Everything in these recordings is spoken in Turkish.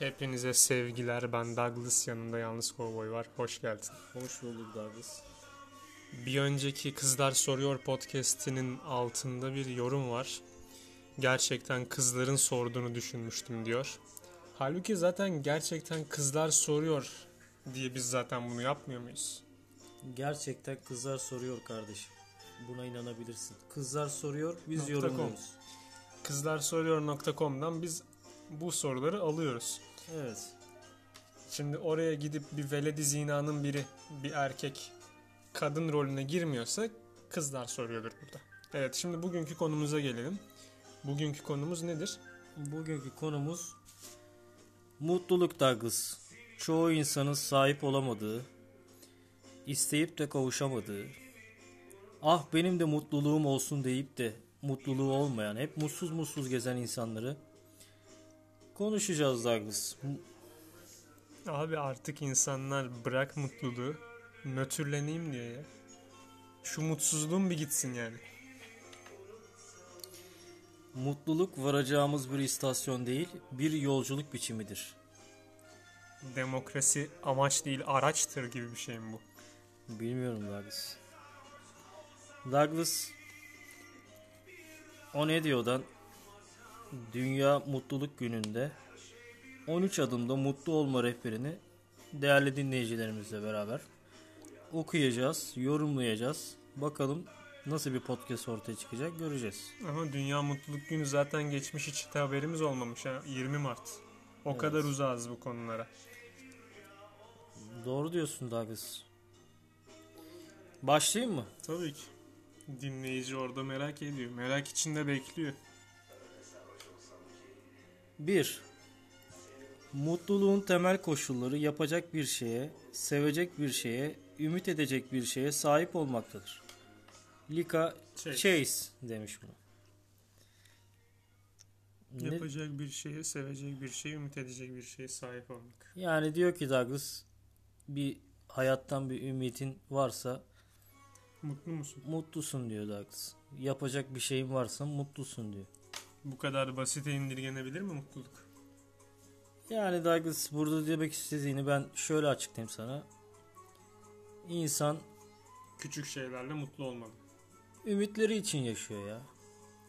Hepinize sevgiler. Ben Douglas. Yanımda yalnız kovboy var. Hoş geldin. Hoş bulduk Douglas. Bir önceki Kızlar Soruyor podcast'inin altında bir yorum var. Gerçekten kızların sorduğunu düşünmüştüm diyor. Halbuki zaten gerçekten kızlar soruyor diye biz zaten bunu yapmıyor muyuz? Gerçekten kızlar soruyor kardeşim. Buna inanabilirsin. Kızlar soruyor, biz Nokta yorumluyoruz. Kızlarsoruyor.com'dan biz bu soruları alıyoruz. Evet. Şimdi oraya gidip bir veledi zinanın biri bir erkek kadın rolüne girmiyorsa kızlar soruyordur burada. Evet şimdi bugünkü konumuza gelelim. Bugünkü konumuz nedir? Bugünkü konumuz mutluluk Douglas. Çoğu insanın sahip olamadığı, isteyip de kavuşamadığı, ah benim de mutluluğum olsun deyip de mutluluğu olmayan, hep mutsuz mutsuz gezen insanları konuşacağız Douglas. Abi artık insanlar bırak mutluluğu nötrleneyim diyor ya. Şu mutsuzluğum bir gitsin yani. Mutluluk varacağımız bir istasyon değil, bir yolculuk biçimidir. Demokrasi amaç değil araçtır gibi bir şey mi bu? Bilmiyorum Douglas. Douglas o ne diyordan Dünya Mutluluk Günü'nde 13 adımda mutlu olma rehberini değerli dinleyicilerimizle beraber okuyacağız, yorumlayacağız. Bakalım nasıl bir podcast ortaya çıkacak göreceğiz. Ama Dünya Mutluluk Günü zaten geçmiş hiç haberimiz olmamış ha. 20 Mart. O Evet. kadar uzağız bu konulara. Doğru diyorsun Douglas. Başlayayım mı? Tabii ki. Dinleyici orada merak ediyor. Merak içinde bekliyor. 1. Mutluluğun temel koşulları yapacak bir şeye, sevecek bir şeye, ümit edecek bir şeye sahip olmaktadır. Lika Chase. Chase demiş bunu. Ne- Yapacak bir şeye, sevecek bir şeye, ümit edecek bir şeye sahip olmak. Yani diyor ki Douglas bir hayattan bir ümitin varsa Mutlu musun? mutlusun diyor Douglas. Yapacak bir şeyin varsa mutlusun diyor. Bu kadar basite indirgenebilir mi mutluluk? Yani Douglas burada demek istediğini ben şöyle açıklayayım sana. İnsan Küçük şeylerle mutlu olmalı. ümitleri için yaşıyor ya.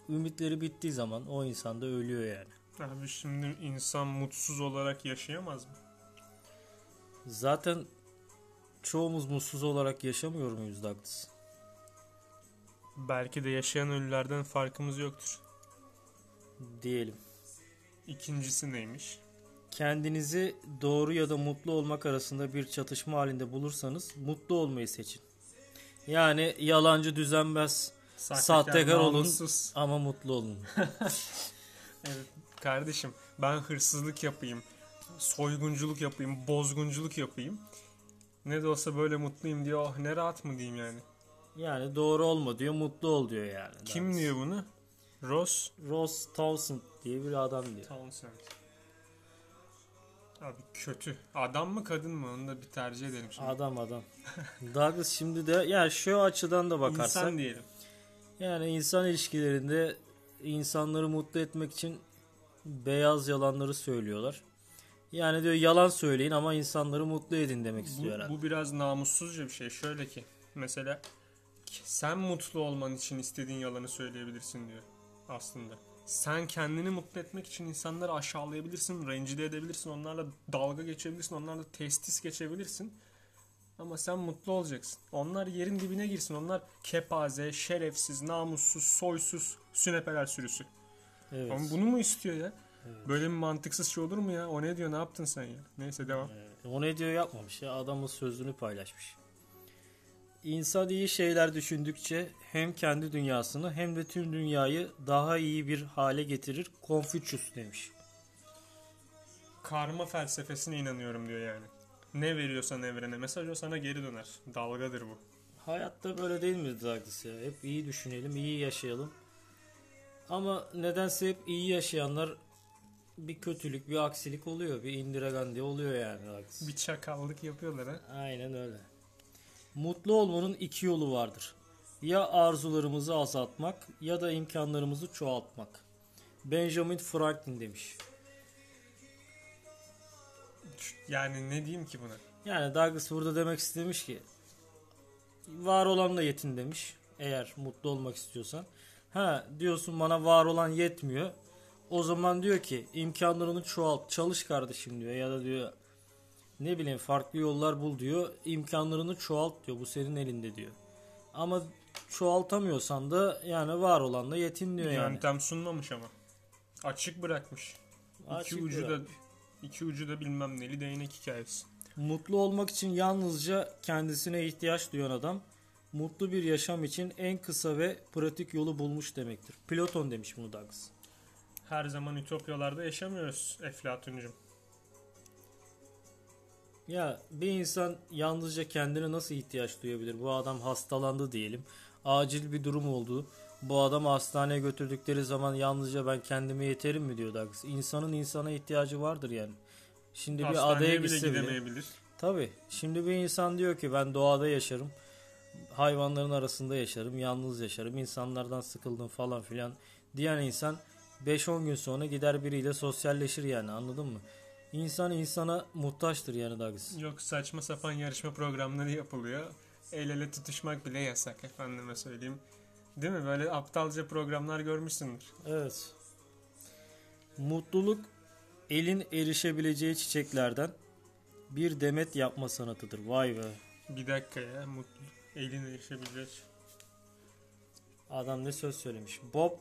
Ümitleri bittiği zaman o insan da ölüyor yani. Abi şimdi insan mutsuz olarak yaşayamaz mı? Zaten çoğumuz mutsuz olarak yaşamıyor muyuz Douglas? Belki de yaşayan ölülerden farkımız yoktur. Diyelim. İkincisi neymiş? Kendinizi doğru ya da mutlu olmak arasında bir çatışma halinde bulursanız mutlu olmayı seçin. Yani yalancı düzenbaz Sahtekar olun. namussuz. ama mutlu olun. Evet kardeşim ben hırsızlık yapayım, soygunculuk yapayım, bozgunculuk yapayım. Ne de olsa böyle mutluyum diye oh ne rahat mı diyeyim yani. Yani doğru olma diyor mutlu ol diyor yani. Kim diyor bunu? Ross Ross Townsend diye bir adam diyor. Townsend. Abi kötü. Adam mı kadın mı onu da bir tercih edelim şimdi. Adam adam. Douglas şimdi de yani şu açıdan da bakarsak İnsan diyelim. yani insan ilişkilerinde insanları mutlu etmek için beyaz yalanları söylüyorlar. Yani diyor yalan söyleyin ama insanları mutlu edin demek istiyor Bu, herhalde. bu biraz namussuzca bir şey. Şöyle ki mesela sen mutlu olman için istediğin yalanı söyleyebilirsin diyor aslında. Sen kendini mutlu etmek için insanları aşağılayabilirsin, rencide edebilirsin, onlarla dalga geçebilirsin, onlarla testis geçebilirsin. Ama sen mutlu olacaksın. Onlar yerin dibine girsin. Onlar kepaze, şerefsiz, namussuz, soysuz, sünepeler sürüsü. Evet. Ama bunu mu istiyor ya? Böyle bir mantıksız şey olur mu ya? O ne diyor? Ne yaptın sen ya? Neyse devam. Ee, O ne diyor yapmamış ya adamın sözünü paylaşmış. İnsan iyi şeyler düşündükçe hem kendi dünyasını hem de tüm dünyayı daha iyi bir hale getirir. Confucius demiş. karma felsefesine inanıyorum diyor yani. Ne veriyorsan evrene mesaj o sana geri döner. Dalgadır bu. Hayatta böyle değil mi Douglas ya? Hep iyi düşünelim, iyi yaşayalım. Ama nedense hep iyi yaşayanlar bir kötülük, bir aksilik oluyor. Bir Indira Gandhi oluyor yani Douglas. Bir çakallık yapıyorlar ha. Aynen öyle. Mutlu olmanın iki yolu vardır. Ya arzularımızı azaltmak ya da imkanlarımızı çoğaltmak. Benjamin Franklin demiş. Yani ne diyeyim ki buna? Yani Douglas burada demek istemiş ki var olanla yetin demiş. Eğer mutlu olmak istiyorsan. Ha diyorsun bana var olan yetmiyor. O zaman diyor ki imkanlarını çoğalt, çalış kardeşim diyor ya da diyor ne bileyim farklı yollar bul diyor. İmkanlarını çoğalt diyor. Bu senin elinde diyor. Ama çoğaltamıyorsan da yani var olanla yetin diyor yani. Yöntem sunmamış ama. Açık bırakmış. Açık iki ucu da bırakmış. iki ucu da bilmem neli değnek hikayesi. Mutlu olmak için yalnızca kendisine ihtiyaç duyan adam mutlu bir yaşam için en kısa ve pratik yolu bulmuş demektir. Platon demiş bunu Douglas. Her zaman ütopyalarda yaşamıyoruz Eflatuncum. Ya bir insan yalnızca kendine nasıl ihtiyaç duyabilir? Bu adam hastalandı diyelim. Acil bir durum oldu. Bu adamı hastaneye götürdükleri zaman yalnızca ben kendime yeterim mi diyor Douglas. İnsanın insana ihtiyacı vardır yani. Şimdi bir Hastaneye adaya bile gitse bile. gidemeyebilir. Tabii. Şimdi bir insan diyor ki ben doğada yaşarım. Hayvanların arasında yaşarım. Yalnız yaşarım. insanlardan sıkıldım falan filan. Diyen insan 5-10 gün sonra gider biriyle sosyalleşir yani anladın mı? İnsan insana muhtaçtır yani Douglas. Yok saçma sapan yarışma programları yapılıyor. El ele tutuşmak bile yasak efendime söyleyeyim. Değil mi? Böyle aptalca programlar görmüşsündür. Evet. Mutluluk elin erişebileceği çiçeklerden bir demet yapma sanatıdır. Vay be. Bir dakika ya mutlu. Eline erişebilecek. Adam ne söz söylemiş? Bob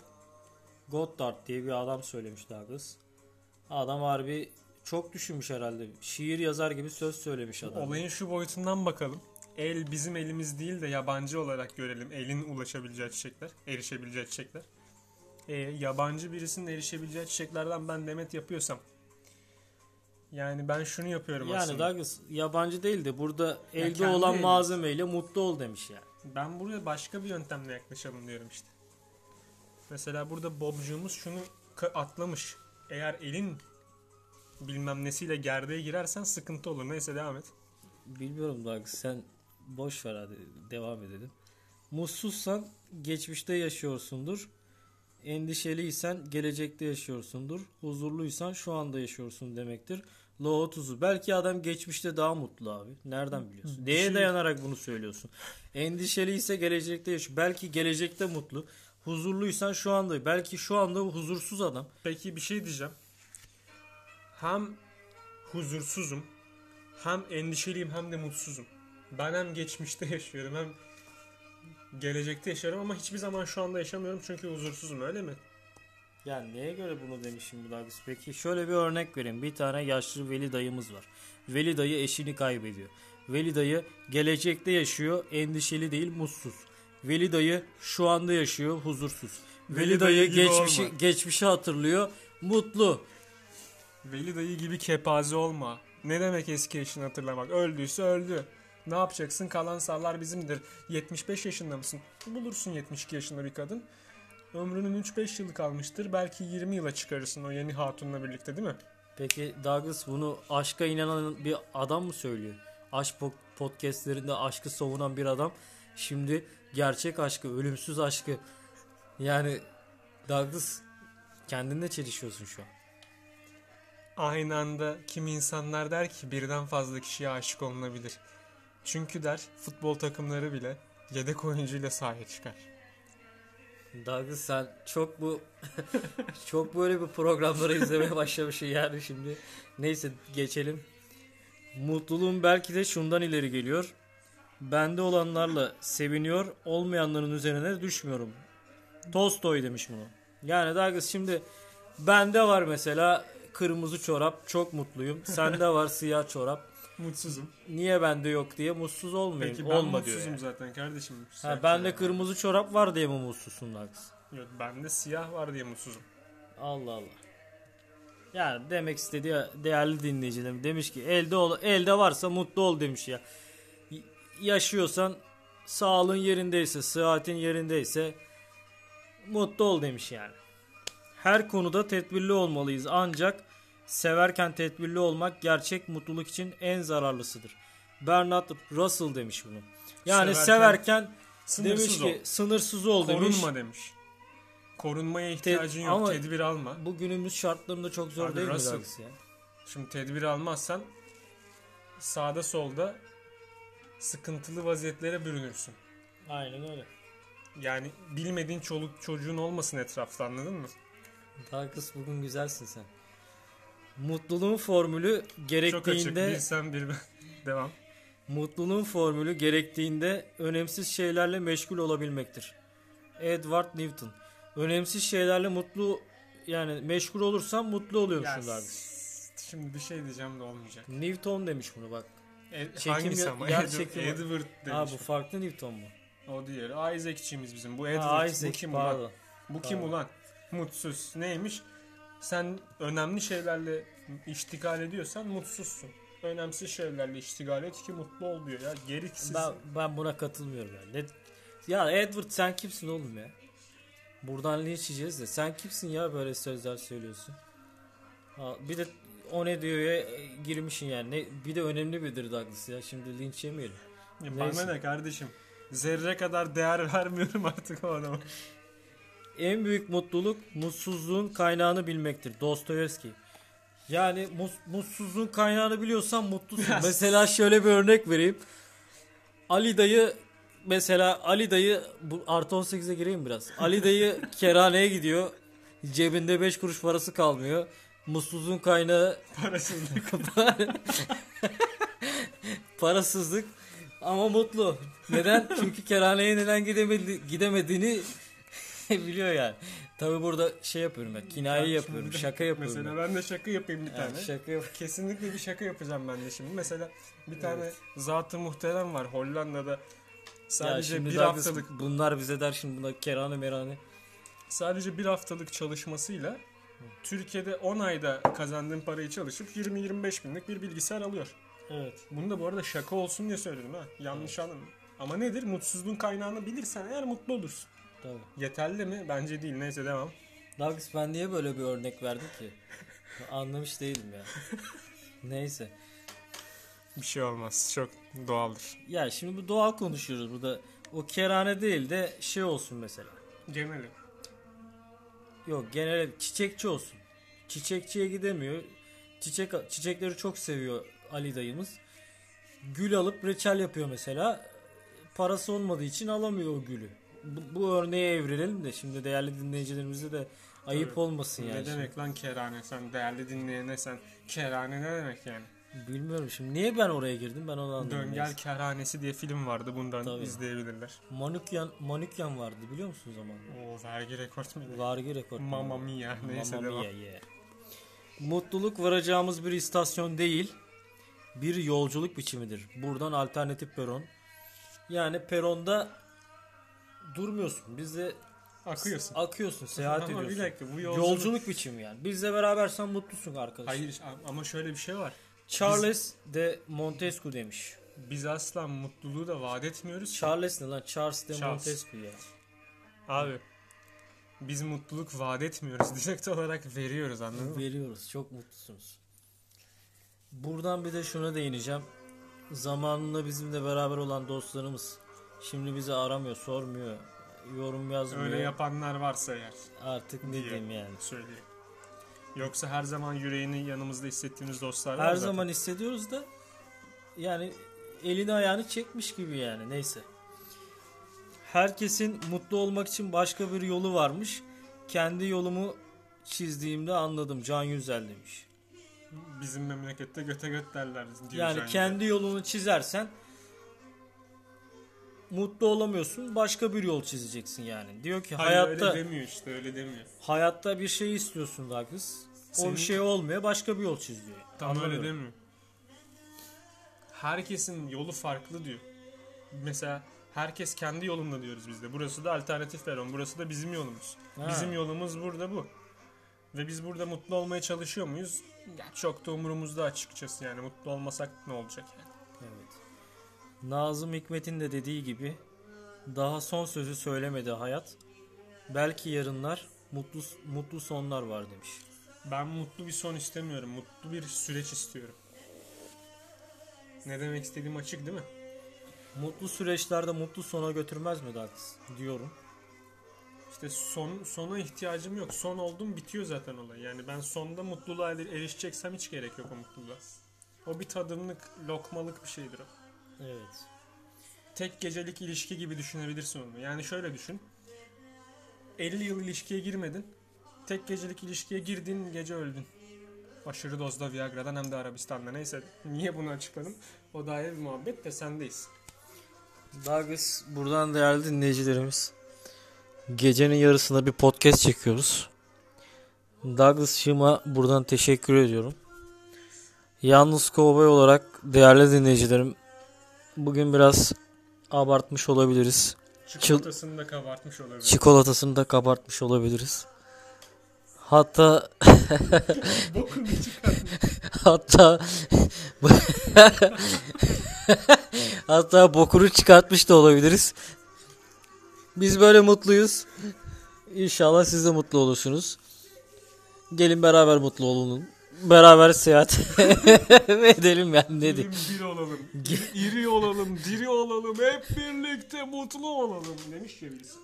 Goddard diye bir adam söylemiş Douglas. Adam harbi çok düşünmüş herhalde. Şiir yazar gibi söz söylemiş adam. Olayın şu boyutundan bakalım. El bizim elimiz değil de yabancı olarak görelim. Elin ulaşabileceği çiçekler, erişebileceği çiçekler. E, yabancı birisinin erişebileceği çiçeklerden ben demet yapıyorsam. Yani ben şunu yapıyorum Yani aslında. Douglas yabancı değil de burada elde kendi olan elimiz. malzemeyle mutlu ol demiş yani. Ben buraya başka bir yöntemle yaklaşalım diyorum işte. Mesela burada Bobcuğumuz şunu atlamış. Eğer elin bilmem nesiyle gerdeğe girersen sıkıntı olur. Neyse devam et. Bilmiyorum Douglas sen boş ver hadi devam edelim. Mutsuzsan geçmişte yaşıyorsundur. Endişeliysen gelecekte yaşıyorsundur. Huzurluysan şu anda yaşıyorsun demektir. Lo 30'u. Belki adam geçmişte daha mutlu abi. Nereden biliyorsun? Neye şey- dayanarak bunu söylüyorsun? Endişeliyse gelecekte yaşıyor. Belki gelecekte mutlu. Huzurluysan şu anda. Belki şu anda huzursuz adam. Peki bir şey diyeceğim. Hem huzursuzum, hem endişeliyim hem de mutsuzum. Ben hem geçmişte yaşıyorum hem gelecekte yaşıyorum ama hiçbir zaman şu anda yaşamıyorum çünkü huzursuzum öyle mi? Yani neye göre bunu demişim bu Douglas? Peki şöyle bir örnek vereyim. Bir tane yaşlı Veli dayımız var. Veli dayı eşini kaybediyor. Veli dayı gelecekte yaşıyor, endişeli değil, mutsuz. Veli dayı şu anda yaşıyor, huzursuz. Veli, Veli dayı dayı geçmişi olma. geçmişi hatırlıyor, mutlu. Veli dayı gibi kepaze olma. Ne demek eski eşini hatırlamak? Öldüyse öldü. Ne yapacaksın? Kalan sallar bizimdir. 75 yaşında mısın? Bulursun 72 yaşında bir kadın. Ömrünün 3-5 yılı kalmıştır. Belki 20 yıla çıkarırsın o yeni hatunla birlikte değil mi? Peki Douglas bunu aşka inanan bir adam mı söylüyor? Aşk po- podcastlerinde aşkı savunan bir adam. Şimdi gerçek aşkı, ölümsüz aşkı. Yani Douglas kendinle çelişiyorsun şu an. Aynı anda kimi insanlar der ki birden fazla kişiye aşık olunabilir. Çünkü der futbol takımları bile yedek oyuncuyla sahaya çıkar. Douglas sen çok bu çok böyle bir programları izlemeye başlamışsın yani şimdi. Neyse geçelim. Mutluluğum belki de şundan ileri geliyor. Bende olanlarla seviniyor, olmayanların üzerine düşmüyorum. Tolstoy demiş bunu. Yani Douglas şimdi bende var mesela kırmızı çorap, çok mutluyum. Sende var siyah çorap. Mutsuzum. Niye bende yok diye mutsuz olmayayım. Peki ben Olma mutsuzum yani. zaten kardeşim. Ha, bende ol. kırmızı çorap var diye mi mutsuzsun Douglas? Yok bende siyah var diye mutsuzum. Allah Allah. Yani demek istediği değerli dinleyicilerim demiş ki elde ol, elde varsa mutlu ol demiş ya. Yaşıyorsan sağlığın yerindeyse, sıhhatin yerindeyse mutlu ol demiş yani. Her konuda tedbirli olmalıyız ancak severken tedbirli olmak gerçek mutluluk için en zararlısıdır. Bernard Russell demiş bunu. Yani Severken severken, Sınırsız demiş ol. ki sınırsız ol demiş. Korunma demiş. Korunmaya ihtiyacın yok. ama- Tedbir alma. Bu günümüz şartlarında çok zor Abi değil mi Russell. Douglas ya? Şimdi tedbir almazsan sağda solda sıkıntılı vaziyetlere bürünürsün. Aynen öyle. Yani bilmediğin çoluk çocuğun olmasın etrafta anladın mı? Darkız bugün güzelsin sen. Mutluluğun formülü Çok açık. gerektiğinde Bir sen bir ben. Devam. mutluluğun formülü gerektiğinde önemsiz şeylerle meşgul olabilmektir. Edward Newton. Önemsiz şeylerle mutlu yani meşgul olursan mutlu Ya, oluyorsun Darkız. s- şimdi bir şey diyeceğim de olmayacak. Newton demiş bunu bak. E, Çekim hangisi ama? yer Edward, çekimi. Edward demiş. Ha bu farklı Newton mu? O diğeri. Isaac'çimiz bizim. Bu Edward. Ha, bu Isaac kim ulan? pardon. Bu kim Pardon. ulan? Mutsuz. Neymiş? Sen önemli şeylerle iştigal ediyorsan mutsuzsun. Önemsiz şeylerle iştigal et ki mutlu ol diyor ya. Gereksiz. Ben, ben buna katılmıyorum yani. Ne, ya Edward sen kimsin oğlum ya? Buradan linç yiyeceğiz de sen kimsin ya böyle sözler söylüyorsun? Ha, bir de o ne diyor ya e, girmişsin yani. Ne, bir de önemli biridir Douglas ya. Şimdi linç yemeyelim. Ya Neyse. Bana ne kardeşim? Zerre kadar değer vermiyorum artık o adama. En büyük mutluluk mutsuzluğun kaynağını bilmektir. Dostoyevski. Yani mus- mutsuzluğun kaynağını biliyorsan mutlusun. mesela şöyle bir örnek vereyim. Ali dayı mesela Ali dayı bu artı 18'e gireyim biraz. Ali dayı kerhaneye gidiyor. Cebinde 5 kuruş parası kalmıyor. Mutsuzluğun kaynağı Parasızlık. parasızlık ama mutlu. Neden? Çünkü kerhaneye neden gidemedi, gidemediğini biliyor yani. Tabi burada şey yapıyorum ben. Kinaye Şimdi yapıyorum. Şaka yapıyorum. Mesela ben. ben de şaka yapayım bir Yani tane. şaka yap- Kesinlikle bir şaka yapacağım ben de şimdi. Mesela bir tane zatı muhterem var Hollanda'da. Sadece bir haftalık bunlar bize der şimdi bunlar kerane merane. sadece bir haftalık çalışmasıyla Türkiye'de 10 ayda kazandığın parayı çalışıp 20-25 binlik bir bilgisayar alıyor. Evet. Bunu da bu arada şaka olsun diye söyledim ha. Yanlış anlama. Ama nedir? Mutsuzluğun kaynağını bilirsen eğer mutlu olursun. Tabii. Yeterli mi? Bence değil. Neyse devam. Douglas ben niye böyle bir örnek verdim ki? Anlamış değilim ya. Neyse. Bir şey olmaz. Çok doğaldır. Ya şimdi bu doğal konuşuyoruz burada. O kerane değil de şey olsun mesela. Geneli. Yok genel çiçekçi olsun. Çiçekçiye gidemiyor. Çiçek çiçekleri çok seviyor Ali dayımız. Gül alıp reçel yapıyor mesela. Parası olmadığı için alamıyor o gülü. Bu, bu örneğe evrilelim de şimdi değerli dinleyicilerimize de ayıp Tabii. olmasın yani. ne demek lan kerane? Sen değerli dinleyene sen kerane ne demek yani? Bilmiyorum şimdi. Niye ben oraya girdim ben onu anlamadım. Döngel Neyse. Kerhanesi diye film vardı. Bundan Tabii. izleyebilirler. Manukyan, Manukyan vardı biliyor musun o zaman? O vergi rekortmeni. Vargı rekor. Mamma mia. Neyse Mamma devam. mia, yeah. Mutluluk varacağımız bir istasyon değil, bir yolculuk biçimidir. Buradan alternatif peron. Yani peronda durmuyorsun. Bizde Akıyorsun. akıyorsun, seyahat Ama ediyorsun. bir dakika bu yolculuk... yolculuk... biçimi yani. Bizle berabersen mutlusun arkadaş. Hayır ama şöyle bir şey var. Charles de Montesquieu demiş. Biz asla mutluluğu da vaat etmiyoruz. Charles ne lan? Charles de Charles. Montesquieu ya. Abi biz mutluluk vaat etmiyoruz. Direkt olarak veriyoruz anladın mı? Veriyoruz. Çok mutlusunuz. Buradan bir de şuna değineceğim. Zamanında bizimle beraber olan dostlarımız şimdi bizi aramıyor, sormuyor, yorum yazmıyor. Öyle yapanlar varsa eğer Artık ne diye diyeyim yani. söyleyeyim. Yoksa her zaman yüreğini yanımızda hissettiğimiz dostlar var Her zaten. zaman hissediyoruz da yani elini ayağını çekmiş gibi yani neyse. Herkesin mutlu olmak için başka bir yolu varmış. Kendi yolumu çizdiğimde anladım. Can Yüzel demiş. Bizim memlekette göte göt derler. diyor Yani Can kendi yolunu çizersen mutlu olamıyorsun. Başka bir yol çizeceksin yani. Diyor ki Hayır hayatta öyle demiyor işte öyle demiyor. hayatta bir şey istiyorsun daha kız. O Senin- bir şey olmuyor. Başka bir yol çiz diyor. Tam öyle demiyor. Herkesin yolu farklı diyor. Mesela herkes kendi yolunda diyoruz biz de. Burası da alternatif peron. Burası da bizim yolumuz. Ha. Bizim yolumuz burada bu. Ve biz burada mutlu olmaya çalışıyor muyuz? Ya çok da umurumuzda açıkçası yani. Mutlu olmasak ne olacak yani? Nazım Hikmet'in de dediği gibi daha son sözü söylemedi hayat. Belki yarınlar mutlu mutlu sonlar var demiş. Ben mutlu bir son istemiyorum. Mutlu bir süreç istiyorum. Ne demek istediğim açık değil mi? Mutlu süreçlerde mutlu sona götürmez mi Dax diyorum. İşte son sona ihtiyacım yok. Son oldum bitiyor zaten olay. Yani ben sonda mutluluğa er- erişeceksem hiç gerek yok o mutluluğa. O bir tadımlık, lokmalık bir şeydir o. Evet. Tek gecelik ilişki gibi düşünebilirsin onu. Yani şöyle düşün. 50 yıl ilişkiye girmedin. Tek gecelik ilişkiye girdin, gece öldün. Aşırı dozda Viagra'dan hem de Arabistan'da. Neyse niye bunu açıkladım? O da ayrı bir muhabbet de sendeyiz. Douglas buradan değerli dinleyicilerimiz. Gecenin yarısında bir podcast çekiyoruz. Douglas Şım'a buradan teşekkür ediyorum. Yalnız kovboy olarak değerli dinleyicilerim bugün biraz abartmış olabiliriz. Çikolatasını da kabartmış olabilir. Çikolatasını da kabartmış olabiliriz. Hatta hatta hatta bokunu çıkartmış da olabiliriz. Biz böyle mutluyuz. İnşallah siz de mutlu olursunuz. Gelin beraber mutlu olun. Beraber seyahat edelim yani ne diyeyim. Bir olalım. iri olalım, diri olalım. Hep birlikte mutlu olalım demiş ya birisi.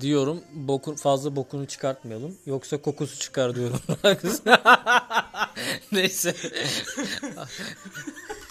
diyorum. Bokun fazla bokunu çıkartmayalım. Yoksa kokusu çıkar diyorum. Neyse.